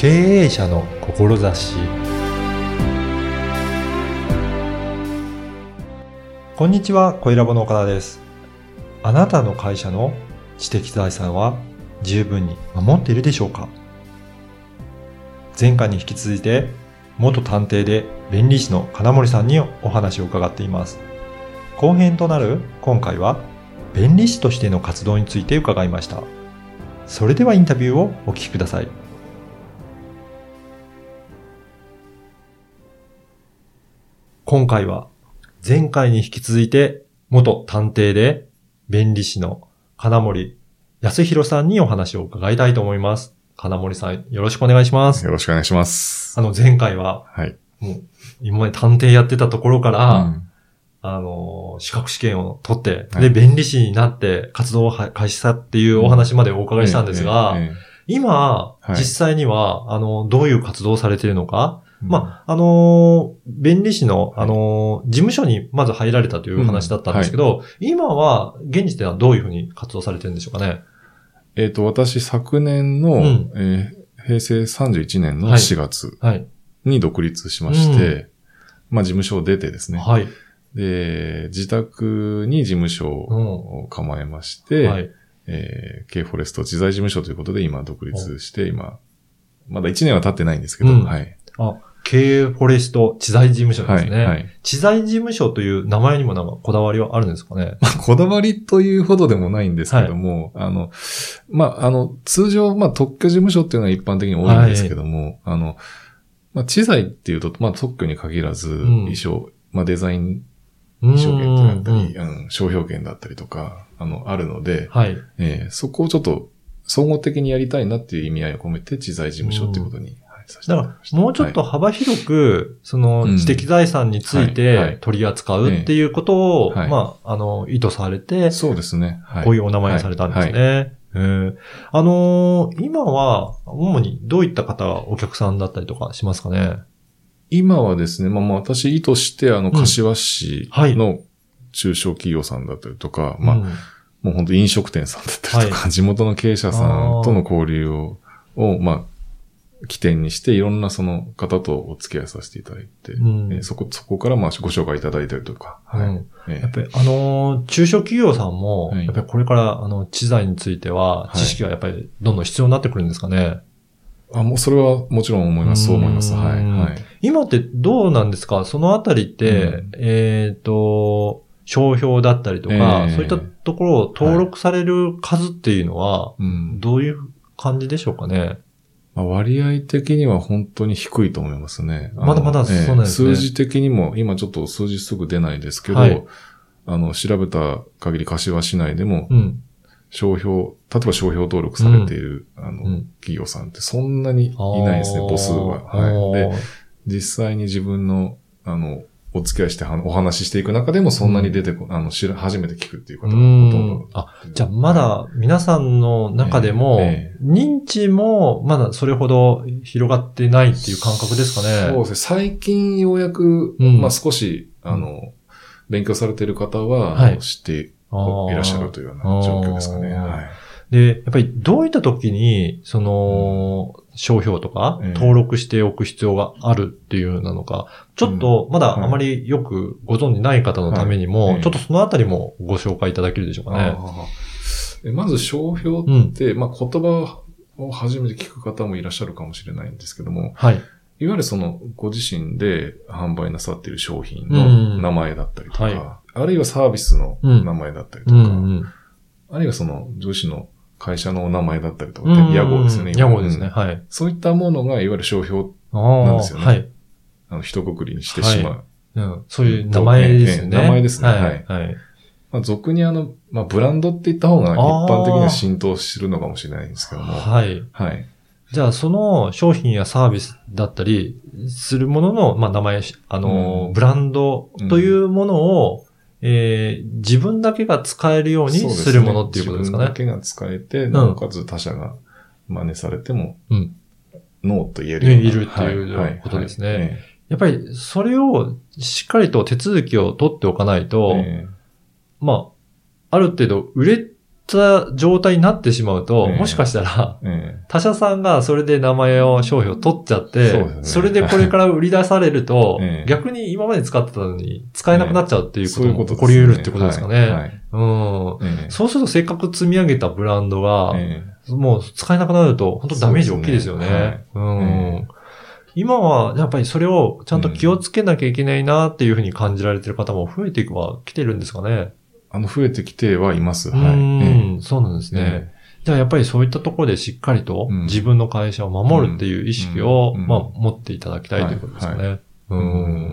経営者の志こんにちは、小ラボの岡田です。あなたの会社の知的財産は十分に守っているでしょうか？前回に引き続いて、元探偵で弁理士の金森さんにお話を伺っています。後編となる今回は、弁理士としての活動について伺いました。それではインタビューをお聞きください。今回は前回に引き続いて元探偵で弁理士の金森康弘さんにお話を伺いたいと思います。金森さんよろしくお願いします。よろしくお願いします。あの前回ははい。もう今まで探偵やってたところから、うんあの、資格試験を取って、で、はい弁理士になって活動をは開始したっていうお話までお伺いしたんですが、今、はい実際には、あの、どういう活動をされているのか、えまあ、あのー弁理士の、はいあのー事務所にまず入られたというお話だったんですけど、今は、現時点ではどういうふうに活動されてるんでしょうかね？えっ、と、私、昨年の、うんえー平成31年のはい4月はい。に独立しまして、うまあ、事務所を出てですね。はい。で、自宅に事務所を構えまして、はい。えー、K フォレスト知財事務所ということで今独立して、今、まだ1年は経ってないんですけど、うんはい。あ、経営フォレスト知財事務所ですね。はい。はい。知財事務所という名前にもなんかこだわりはあるんですかね？まあ、こだわりというほどでもないんですけども、あの、まあ、あの、通常、まあ、特許事務所っていうのは一般的に多いんですけども、あの、まあ、知財っていうと、まあ、特許に限らず、ん衣装、まあ、デザインうん証券ってなったり、うんうん、商標権だったりとか、あの、あるので、はい。えーそこをちょっと、総合的にやりたいなっていう意味合いを込めて、知財事務所っていうことに、だか。ら、もうちょっとはい幅広く、その、うん。知的財産についはい。はてい。取り扱うっていうことを、はいまあ、あの、意図されて、そうですね。はい。こういうお名前にされたんですね。あのー今は、主にどういった方がお客さんだったりとかしますかね？今はですね、まあ、まあ私意図して、あの、ん。柏市はい。の中小企業さんだったりとか、まあ、うん。もう本当飲食店さんだったりとか、地元の経営者さんとの交流を、をまあ、起点にして、いろんなその方とお付き合いさせていただいて、うんえーそこ、そこからまあご紹介いただいたりとか、はいうんえーやっぱり、あのー中小企業さんも、はいやっぱりこれから、あの、知財については、はい知識がやっぱりどんどん必要になってくるんですかね？あ、もうそれはもちろん思います。そう思います。うんはい。はい。今ってどうなんですか？そのあたりって、うんえっ、と、商標だったりとか、ええそういったところを登録される数っていうのは、うん。どういう感じでしょうかね？まあ、割合的には本当に低いと思いますね。あのまだまだそうなんですね数字的にも、今ちょっと数字すぐ出ないですけど、はいあの、調べた限り柏市内でも、うん。商標、例えば商標登録されている、あの、うん企業さんってそんなにいないですね、母数は。あーはい。で、実際に自分の、あの、お付き合いしてはお話ししていく中でもそんなに出てこ、あの、知ら、初めて聞くっていう方がほとんど。あ、じゃあまだ皆さんの中でもええ、認知もまだそれほど広がってないっていう感覚ですかね。そうですね。最近ようやく、うんまあ少し、あの、勉強されている方は、はい知っていらっしゃるというような状況ですかね。はい。で、やっぱりどういった時に、その、商標とかええ。登録しておく必要があるっていうなのか、ちょっとまだあまりよくご存じない方のためにも、ちょっとそのあたりもご紹介いただけるでしょうかね。まず商標うん。っ。て、まあ言葉を初めて聞く方もいらっしゃるかもしれないんですけども、はい。いわゆるそのご自身で販売なさっている商品うん。の名前だったりとか、はい。あるいはサービスのうん。名前だったりとか、うんうん。あるいはその上司の会社の名前だったりとか、うん屋号ですよね。屋号ですね。うんはい。そういったものがいわゆる商標、なんですよねはい。あの、一括りにしてしまう。うん。そういう名前ですよね。ええ名前ですねはい。はいはい。まあ、俗にあの、まあ、ブランドって言った方が一般的には浸透するのかもしれないんですけども。はい。はい。じゃあ、その商品やサービスだったりするものの、まあ、名前、あの、うんブランドというものを、えー自分だけが使えるようにすするものっていうことですかね。自分だけが使えて、なおかつ他社が真似されても、うん。ノーと言えるような。ねいるっていうことですね。はい。えやっぱり、それをしっかりと手続きを取っておかない。えと、えまあ、ある程度売れた状態になってしまうと、ええ。もしかしたら、え他社さんがそれで名前を、商標を取っちゃって、それでこれから売り出されると、ええ。逆に今まで使ってたのに使えなくなっちゃうっていうことも起こり得るってことですかね。そうするとせっかく積み上げたブランドが、えもう使えなくなると、本当ダメージ大きいですよね。今は、やっぱりそれをちゃんと気をつけなきゃいけないなっていうふうに感じられてる方も増えていくは来てるんですかね。あの、増えてきてはいます。はい。そうなんですね。えじゃあやっぱりそういったところでしっかりとうん。自分の会社を守るっていう意識を、まあ、持っていただきたいということですかね。えううん。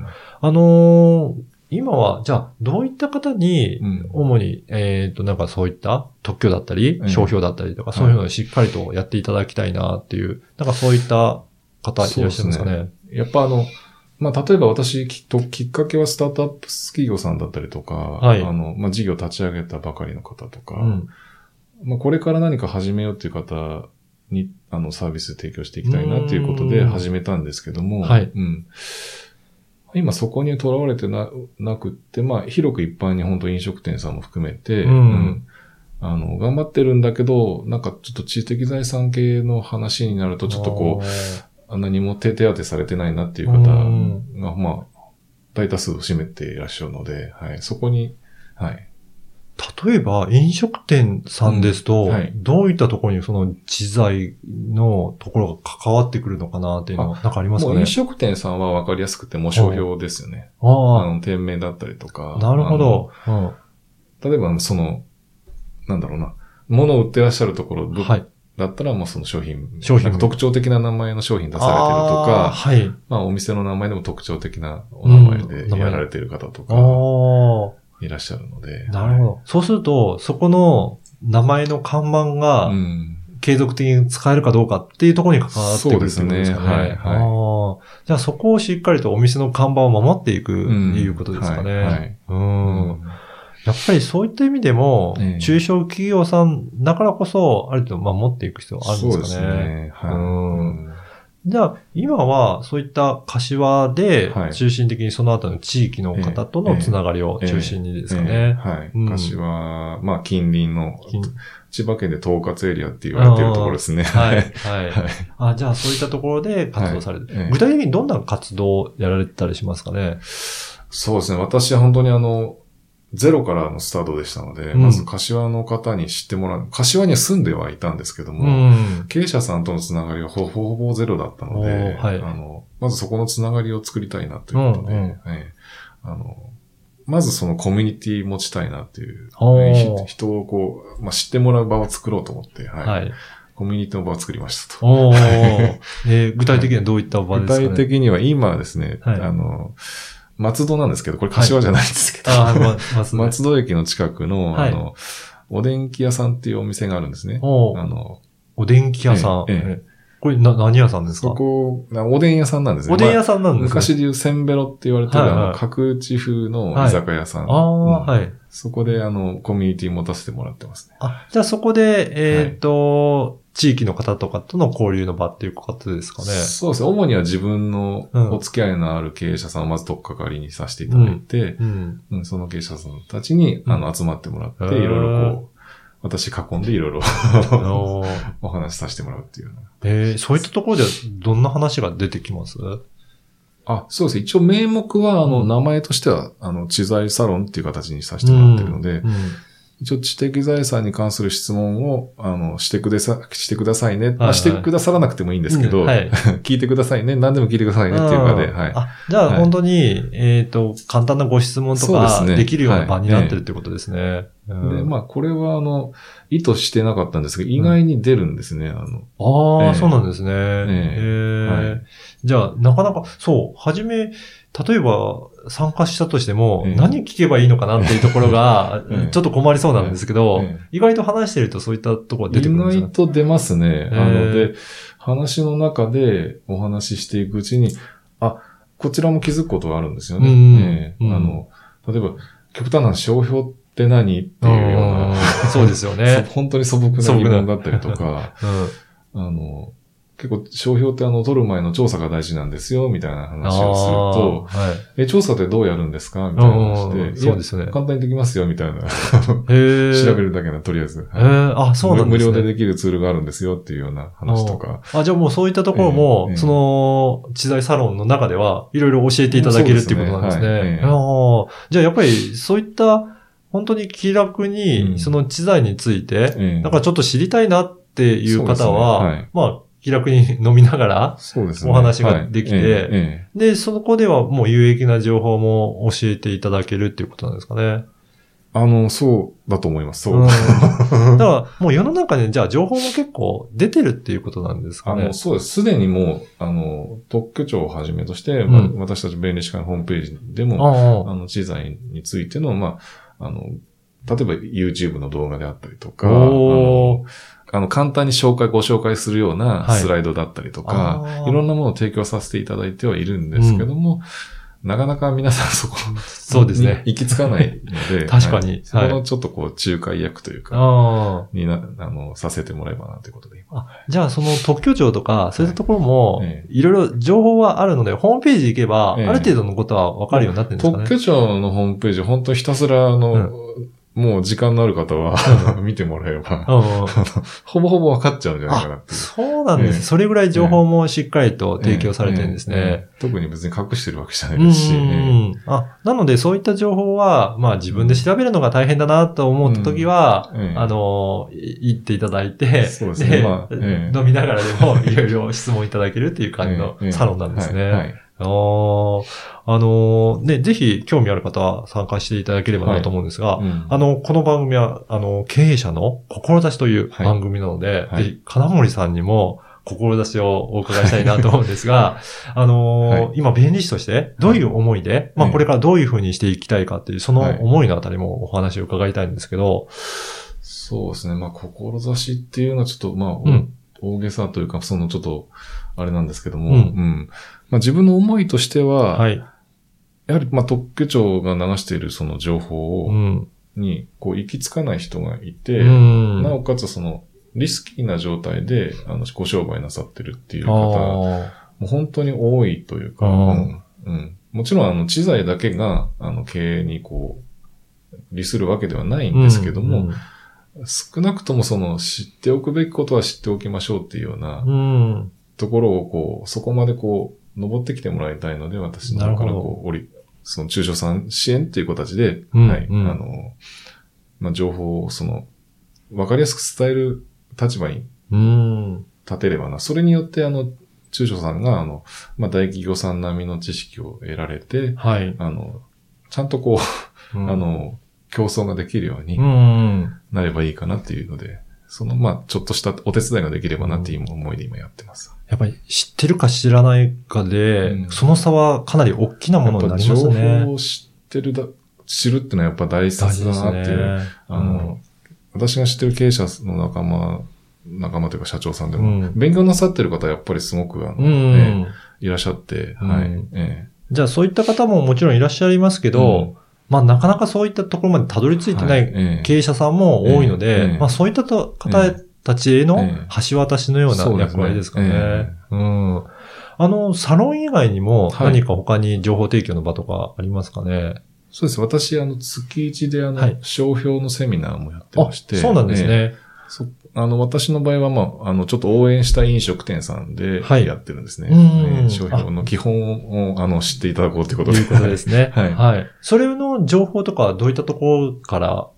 ん。あのー今は、じゃあ、どういった方に、うん。主に、えっ、と、なんかそういった特許だったりえ、え商標だったりとか、そういうのをしっかりとやっていただきたいなっていう、なんかそういった方いらっしゃるんですかね。やっぱあの、まあ、例えば私きっと、きっかけはスタートアップ企業さんだったりとか、はい。あの、まあ、事業立ち上げたばかりの方とか、うん。まあ、これから何か始めようっていう方に、あの、サービス提供していきたいなっていうことでうん。始めたんですけども、はい。うん。今そこにとらわれてな、なくって、まあ、広く一般に本当飲食店さんも含めて、うん。あの、頑張ってるんだけど、なんかちょっと知的財産系の話になると、ちょっとこう、何も手手当てされてないなっていう方うんが、まあ、大多数を占めていらっしゃるので、はい、そこに、はい。例えば、飲食店さんですと、うんはいどういったところにその知財のところが関わってくるのかなっていうのは、なんかありますかね？飲食店さんは分かりやすくて、もう商標ですよね。ああの、店名だったりとか。あ、なるほど。うん。例えば、その、なんだろうな、物を売ってらっしゃるところ、どはい。だったら、もうその商品、商品特徴的な名前の商品出されてるとか、はい。まあお店の名前でも特徴的なお名前うんで名前やられてる方とかあいらっしゃるので。あ、なるほど。そうすると、そこの名前の看板がうん。継続的に使えるかどうかっていうところに関わってくるってことですかね。そうですねはいはいああじゃあそこをしっかりとお店の看板を守っていくってうんいうことですかね。はいはいうんやっぱりそういった意味でも、ええ中小企業さんだからこそ、ある程度守っていく必要あるんですかね。そうですね。はい。うんじゃあ、今はそういった柏ではい中心的にその後の地域の方とのつながりを中心にですかええね。はい。うん柏、まあ近隣の近、千葉県で統括エリアって言われてるところですね。はい。ははいい。。あ、じゃあそういったところで活動されて、具体的にどんな活動をやられてたりしますかね？そうですね。私は本当にあの、ゼロからのスタートでしたので、うん。まず柏の方に知ってもらう。柏には住んではいたんですけども、ん。経営者さんとのつながりはほほぼゼロだったので、はい。あの、まずそこのつながりを作りたいなということで、うんうん。はいあの、まずそのコミュニティ持ちたいなっていう、おー。ひ人をこう、まあ、知ってもらう場を作ろうと思って、はい。はい。コミュニティの場を作りましたと。えー具体的にはどういった場具ですかね？体的には今はですね、はい。あの、松戸なんですけど、これ柏じゃないんですけど、あー、ま、ますね。松戸駅の近くの、はいあの、お電気屋さんっていうお店があるんですね。おーあの、お電気屋さん。えええええこれな、何屋さんですか？そこ、なおでん屋さんなんですね。おでん屋ささんなんですね。昔で言うせんべろって言われてる、はいはいあの、角打ち風の居酒屋さん。ああ、うんはい。そこで、あの、コミュニティ持たせてもらってますね。あ、じゃあそこで、えっ、と、地域の方とかとの交流の場っていうことですかね。そうですね。主には自分のうんお付き合いのある経営者さんをまず取っかかりにさせていただいて、うん。うんその経営者さんたちに、うんあの、集まってもらって、いろいろこう、私囲んでいろいろ お話しさせてもらうっていう。えーそういったところではどんな話が出てきます？あ、そうです。一応名目は、あの、うん名前としては、あの、知財サロンっていう形にさせてもらってるので、うん一応知的財産に関する質問を、あの、してくださ、してくださいね。まあ、はいしてくださらなくてもいいんですけど、うんはい。聞いてくださいね。何でも聞いてくださいねっていうかで、うんはい。あ、じゃあはい本当に、えっ、と、簡単なご質問とかですねできるような場になってるってことですね。うんで、まあ、これは、あの、意図してなかったんですけど、意外に出るんですね。あの、ああ、ええそうなんですね。へええはいじゃあ、なかなか、そう、はじめ、例えば参加したとしても、ええ何聞けばいいのかなっていうところがええ、ちょっと困りそうなんですけど、え意外と話してるとそういったところが出て意くるんですよ外と出ますね。ええ。あの、で、話の中でお話ししていくうちに、あ、こちらも気づくことがあるんですよね。うんあの、例えば、極端な商標って何っていうような、うんそうですよね。そ本当に素朴な疑問だったりとか、うん。あの、結構、商標ってあの、取る前の調査が大事なんですよ、みたいな話をすると、はい。え、調査ってどうやるんですか？みたいな話うんで、そうですよね。簡単にできますよ、みたいな。調べるだけな、とりあえず。あ、そうなんですね。無料でできるツールがあるんですよっていうような話とか。あ、じゃあもうそういったところも、ええその、知財サロンの中では、いろいろ教えていただけるっていうことなんですね。はい。えー。じゃあやっぱり、そういった、本当に気楽うに、ん。その知財について、ええ。なんかちょっと知りたいなっていう方は、ね。はい。まあ、気楽に飲みながら、そうですね。お話ができてはいえええで、そこではもう有益な情報も教えていただけるっていうことなんですかね。えあの、そうだと思います。そう。ん だから、もう世の中にじゃあ情報も結構出てるっていうことなんですかねあの、。そうです。すでにもう、あの、特許庁をはじめとして、んまあ私たち弁理士会のホームページでも、ああの、知財についての、まあ、あの、例えば YouTube の動画であったりとか、あのあの、簡単に紹介、ご紹介するようなはい。スライドだったりとか、あー。い、ろんなものを提供させていただいてはいるんですけども、なかなか皆さんそこそうですね。に 行き着かないので、確かに。はい。そこのちょっとこう、仲介役というか、あにな、あの、させてもらえばなということで。あ。じゃあ、その特許庁とか、そういったところもえ、いろいろ情報はあるので、ホームページ行けば、あえ。える程度のことはわかるようになってるんですかね。特許庁のホームページ、本当にひたすら、あの、もう時間のある方は、見てもらえば、ほぼほぼ分かっちゃうんじゃないかな。そうなんです。ええ。それぐらい情報もしっかりと提供されてるんですね。ええ。ええ。特に別に隠してるわけじゃなうんいですし、うんうんあ、なのでそういった情報は、まあ自分で調べるのが大変だなと思った時は、うん。ええ。あの、い行っていただいて、そうですね。まあええ。飲みながらでもいろいろ質問いただけるっていう感じのええ。サロンなんですね。はいはいあー。あのね、ぜひ興味ある方は参加していただければなと思うんですが、うん。あの、この番組は、あの、経営者の志というはい。番組なので、はい。ぜひ、金森さんにも、志をお伺いしたいなと思うんですが、あのーはい。今、弁理士として、どういう思いで、まあ、ええこれからどういうふうにしていきたいかっていう、そのはい。思いのあたりもお話を伺いたいんですけど、そうですね。まあ、志っていうのはちょっと、まあ、うん大げさというか、そのちょっと、あれなんですけども、ううんん。まあ、自分の思いとしては、はい。やはり、まあ、特許庁が流しているその情報を、うん。に、こう、行き着かない人がいて、うん。なおかつその、リスキーな状態で、あの、ご商売なさってるっていうあ方、ーもう本当に多いというか、うんうんもちろん、あの、知財だけが、あの、経営にこう、利するわけではないんですけども、少なくともその、知っておくべきことは知っておきましょうっていうような。ところを、こう、そこまでこう、登ってきてもらいたいので、私の方からこう、おり、その中小さん支援っていう形で、うんはい、うんあの、まあ、情報を、その、わかりやすく伝える立場にうん。立てればな。それによって、あの、中小さんが、あの、まあ、大企業さん並みの知識を得られて、はい。あの、ちゃんとこう、うんあ、の、競争ができるようにうん。なればいいかなっていうので、その、まあ、ちょっとしたお手伝いができればなっていう思いで今やってます。やっぱり知ってるか知らないかで、うんその差はかなり大きなものになりますね。情報を知ってるだ、知るってのはやっぱ大切だなっていう。あの、私が知ってる経営者の仲間、仲間というか社長さんでも、うん勉強なさってる方はやっぱりすごく、あの、うん、うんねいらっしゃって、はい。うんえじゃあそういった方ももちろんいらっしゃいますけえど、まあなかなかそういったところまでたどり着いてなはい。ええ。経営者さんも多いのえで、えまあそういったと方たちへのええ。橋渡しのようなそうですね。役割ですかね。えうん。あの、サロン以外にもはい。何か他に情報提供の場とかありますかね、そうです。私、あの、月一で、あの、はい。商標のセミナーもやってあまして。そうなんですええ。ね。そあの、私の場合は、まあ、あの、ちょっと応援した飲食店さんではいやってるんですね。うんええ商標の基本を、あの、知っていただこうということで。ということですね。はいはい。それの情報とかはどういったところから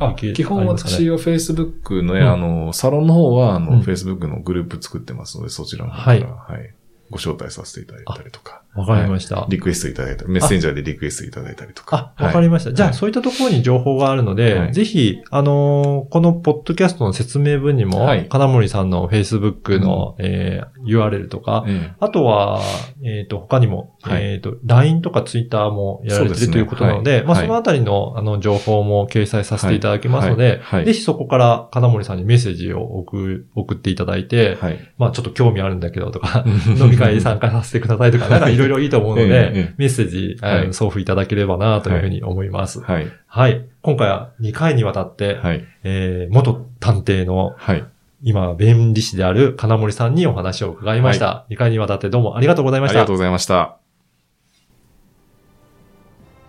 あ基本私は Facebook の、うんあの、サロンの方は、あの、うん Facebook のグループ作ってますので、そちらの方から、はい。ご招待させていただいたりとか。わかりました。リクエストいただいたり、メッセンジャーでリクエストいただいたりとか。あ、わかりました。じゃあ、はいそういったところに情報があるので、はい。ぜひ、あのーこのポッドキャストの説明文にも、はい。金森さんの Facebook の、えー URL とか、ええあとは、えっ、と、他にも、はい。えっ、と、LINE とか Twitter もやられてそうですねるということなので、まあ、はい。そのあたりの、あの、情報も掲載させていただきますので、はい。はい。ぜひそこから金森さんにメッセージを送送っていただいて、はい。まあ、ちょっと興味あるんだけどとか、飲み会に参加させてくださいとか、なんかいろいろいいと思うので、メッセージ、送付いただければなというふうに思います。はい。はい。今回は2回にわたって、はい。えー元探偵のはい。今、弁理士である金森さんにお話を伺いました。2回にわたってどうもありがとうございましたありがとう。ございました。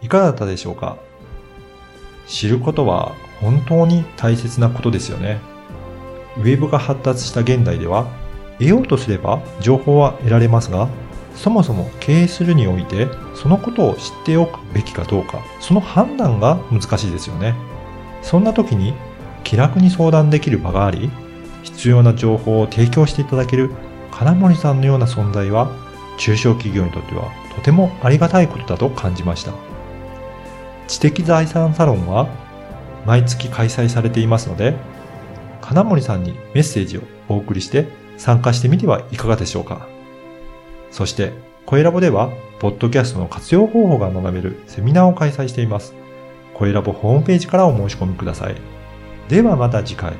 いかがだったでしょうか？知ることは本当に大切なことですよね。ウェブが発達した現代では、得ようとすれば情報は得られますが、そもそも経営するにおいて、そのことを知っておくべきかどうか、その判断が難しいですよね。そんな時に気楽に相談できる場があり、必要な情報を提供していただける金森さんのような存在は、中小企業にとってはとてもありがたいことだと感じました。知的財産サロンは毎月開催されていますので、金森さんにメッセージをお送りして参加してみてはいかがでしょうか。そして、声ラボでは、ポッドキャストの活用方法が学べるセミナーを開催しています。声ラボホームページからお申し込みください。ではまた次回。